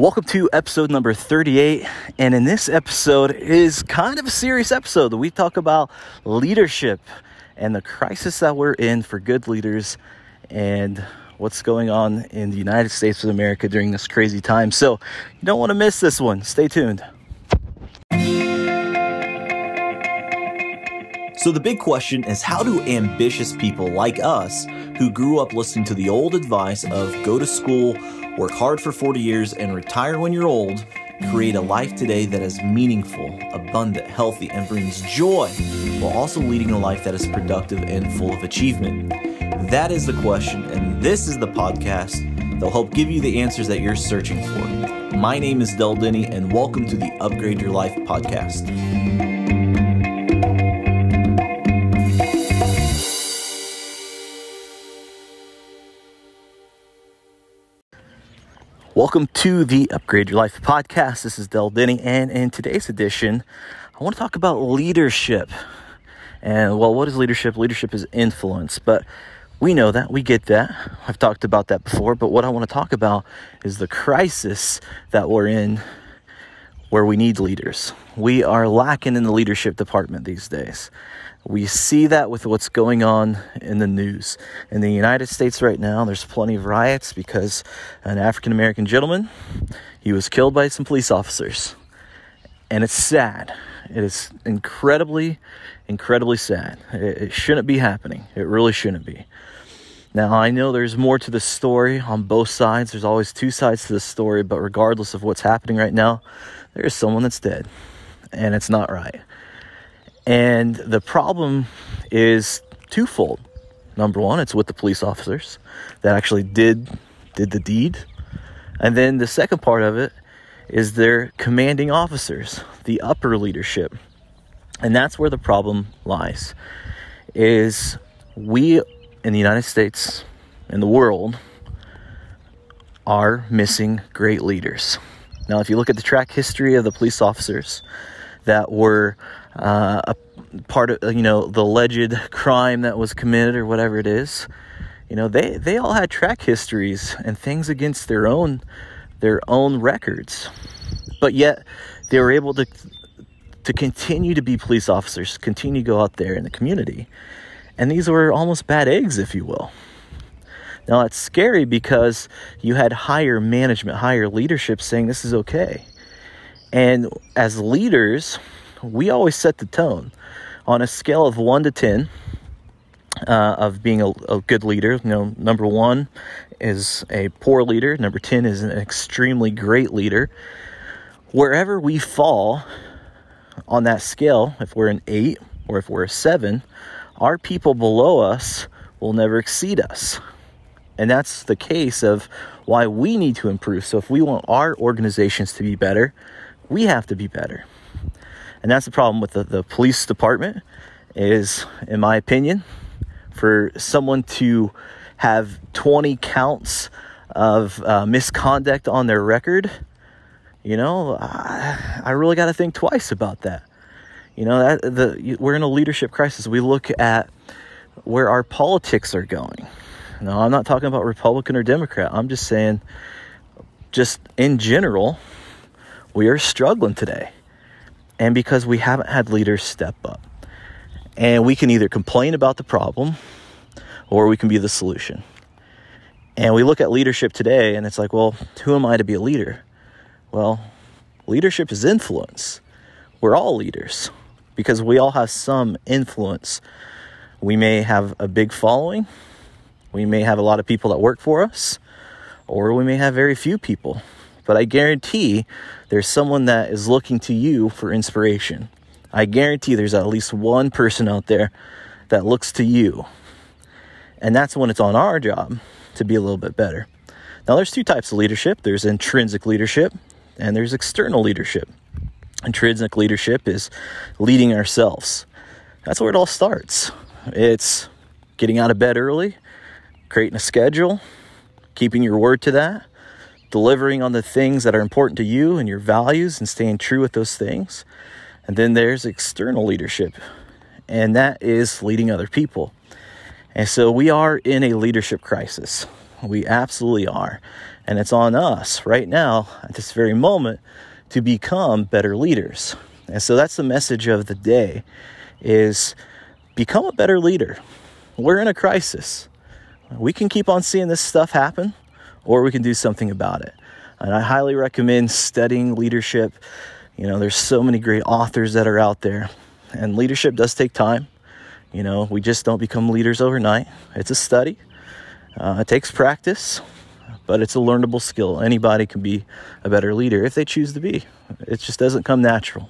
Welcome to episode number 38. And in this episode is kind of a serious episode. We talk about leadership and the crisis that we're in for good leaders and what's going on in the United States of America during this crazy time. So you don't want to miss this one. Stay tuned. So, the big question is how do ambitious people like us, who grew up listening to the old advice of go to school, work hard for 40 years, and retire when you're old, create a life today that is meaningful, abundant, healthy, and brings joy, while also leading a life that is productive and full of achievement? That is the question, and this is the podcast that will help give you the answers that you're searching for. My name is Del Denny, and welcome to the Upgrade Your Life podcast. Welcome to the Upgrade Your Life podcast. This is Del Denny, and in today's edition, I want to talk about leadership. And well, what is leadership? Leadership is influence, but we know that, we get that. I've talked about that before, but what I want to talk about is the crisis that we're in where we need leaders. We are lacking in the leadership department these days. We see that with what's going on in the news. In the United States right now, there's plenty of riots because an African American gentleman, he was killed by some police officers. And it's sad. It is incredibly, incredibly sad. It, it shouldn't be happening. It really shouldn't be. Now, I know there's more to the story on both sides. There's always two sides to the story, but regardless of what's happening right now, there's someone that's dead. And it's not right. And the problem is twofold. Number one, it's with the police officers that actually did did the deed. And then the second part of it is their commanding officers, the upper leadership. And that's where the problem lies. Is we in the United States in the world are missing great leaders. Now, if you look at the track history of the police officers that were uh, a part of you know the alleged crime that was committed or whatever it is you know they they all had track histories and things against their own their own records but yet they were able to to continue to be police officers continue to go out there in the community and these were almost bad eggs if you will now that's scary because you had higher management higher leadership saying this is okay and as leaders we always set the tone on a scale of 1 to 10 uh, of being a, a, good leader. You know, number one is a poor leader, number 10 is an extremely great leader. Wherever we fall on that scale, if we're an 8 or if we're a 7, our people below us will never exceed us. And that's the case of why we need to improve. So if we want our organizations to be better, we have to be better. And that's the problem with the, the police department is, in my opinion, for someone to have 20 counts of uh, misconduct on their record, you know, I, I really got to think twice about that. You know, that the we're in a leadership crisis. We look at where our politics are going. No, I'm not talking about Republican or Democrat. I'm just saying, just in general, we are struggling today and because we haven't had leaders step up. And we can either complain about the problem or we can be the solution. And we look at leadership today and it's like, well, who am I to be a leader? Well, leadership is influence. We're all leaders because we all have some influence. We may have a big following, we may have a lot of people that work for us, or we may have very few people but I guarantee there's someone that is looking to you for inspiration. I guarantee there's at least one person out there that looks to you. And that's when it's on our job to be a little bit better. Now, there's two types of leadership there's intrinsic leadership and there's external leadership. Intrinsic leadership is leading ourselves. That's where it all starts. It's getting out of bed early, creating a schedule, keeping your word to that, delivering on the things that are important to you and your values and staying true with those things. And then there's external leadership, and that is leading other people. And so we are in a leadership crisis. We absolutely are. And it's on us right now, at this very moment, to become better leaders. And so that's the message of the day is become a better leader. We're in a crisis. We can keep on seeing this stuff happen or we can do something about it. And I highly recommend studying leadership. You know, there's so many great authors that are out there, and leadership does take time. You know, we just don't become leaders overnight. It's a study, uh, it takes practice, but it's a learnable skill. Anybody can be a better leader if they choose to be. It just doesn't come natural.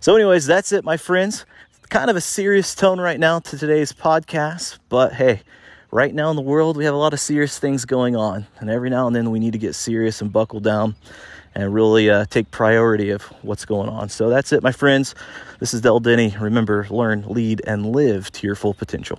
So, anyways, that's it, my friends. Kind of a serious tone right now to today's podcast, but hey, right now in the world, we have a lot of serious things going on. And every now and then, we need to get serious and buckle down and really uh, take priority of what's going on. So that's it, my friends. This is Del Denny. Remember, learn, lead, and live to your full potential.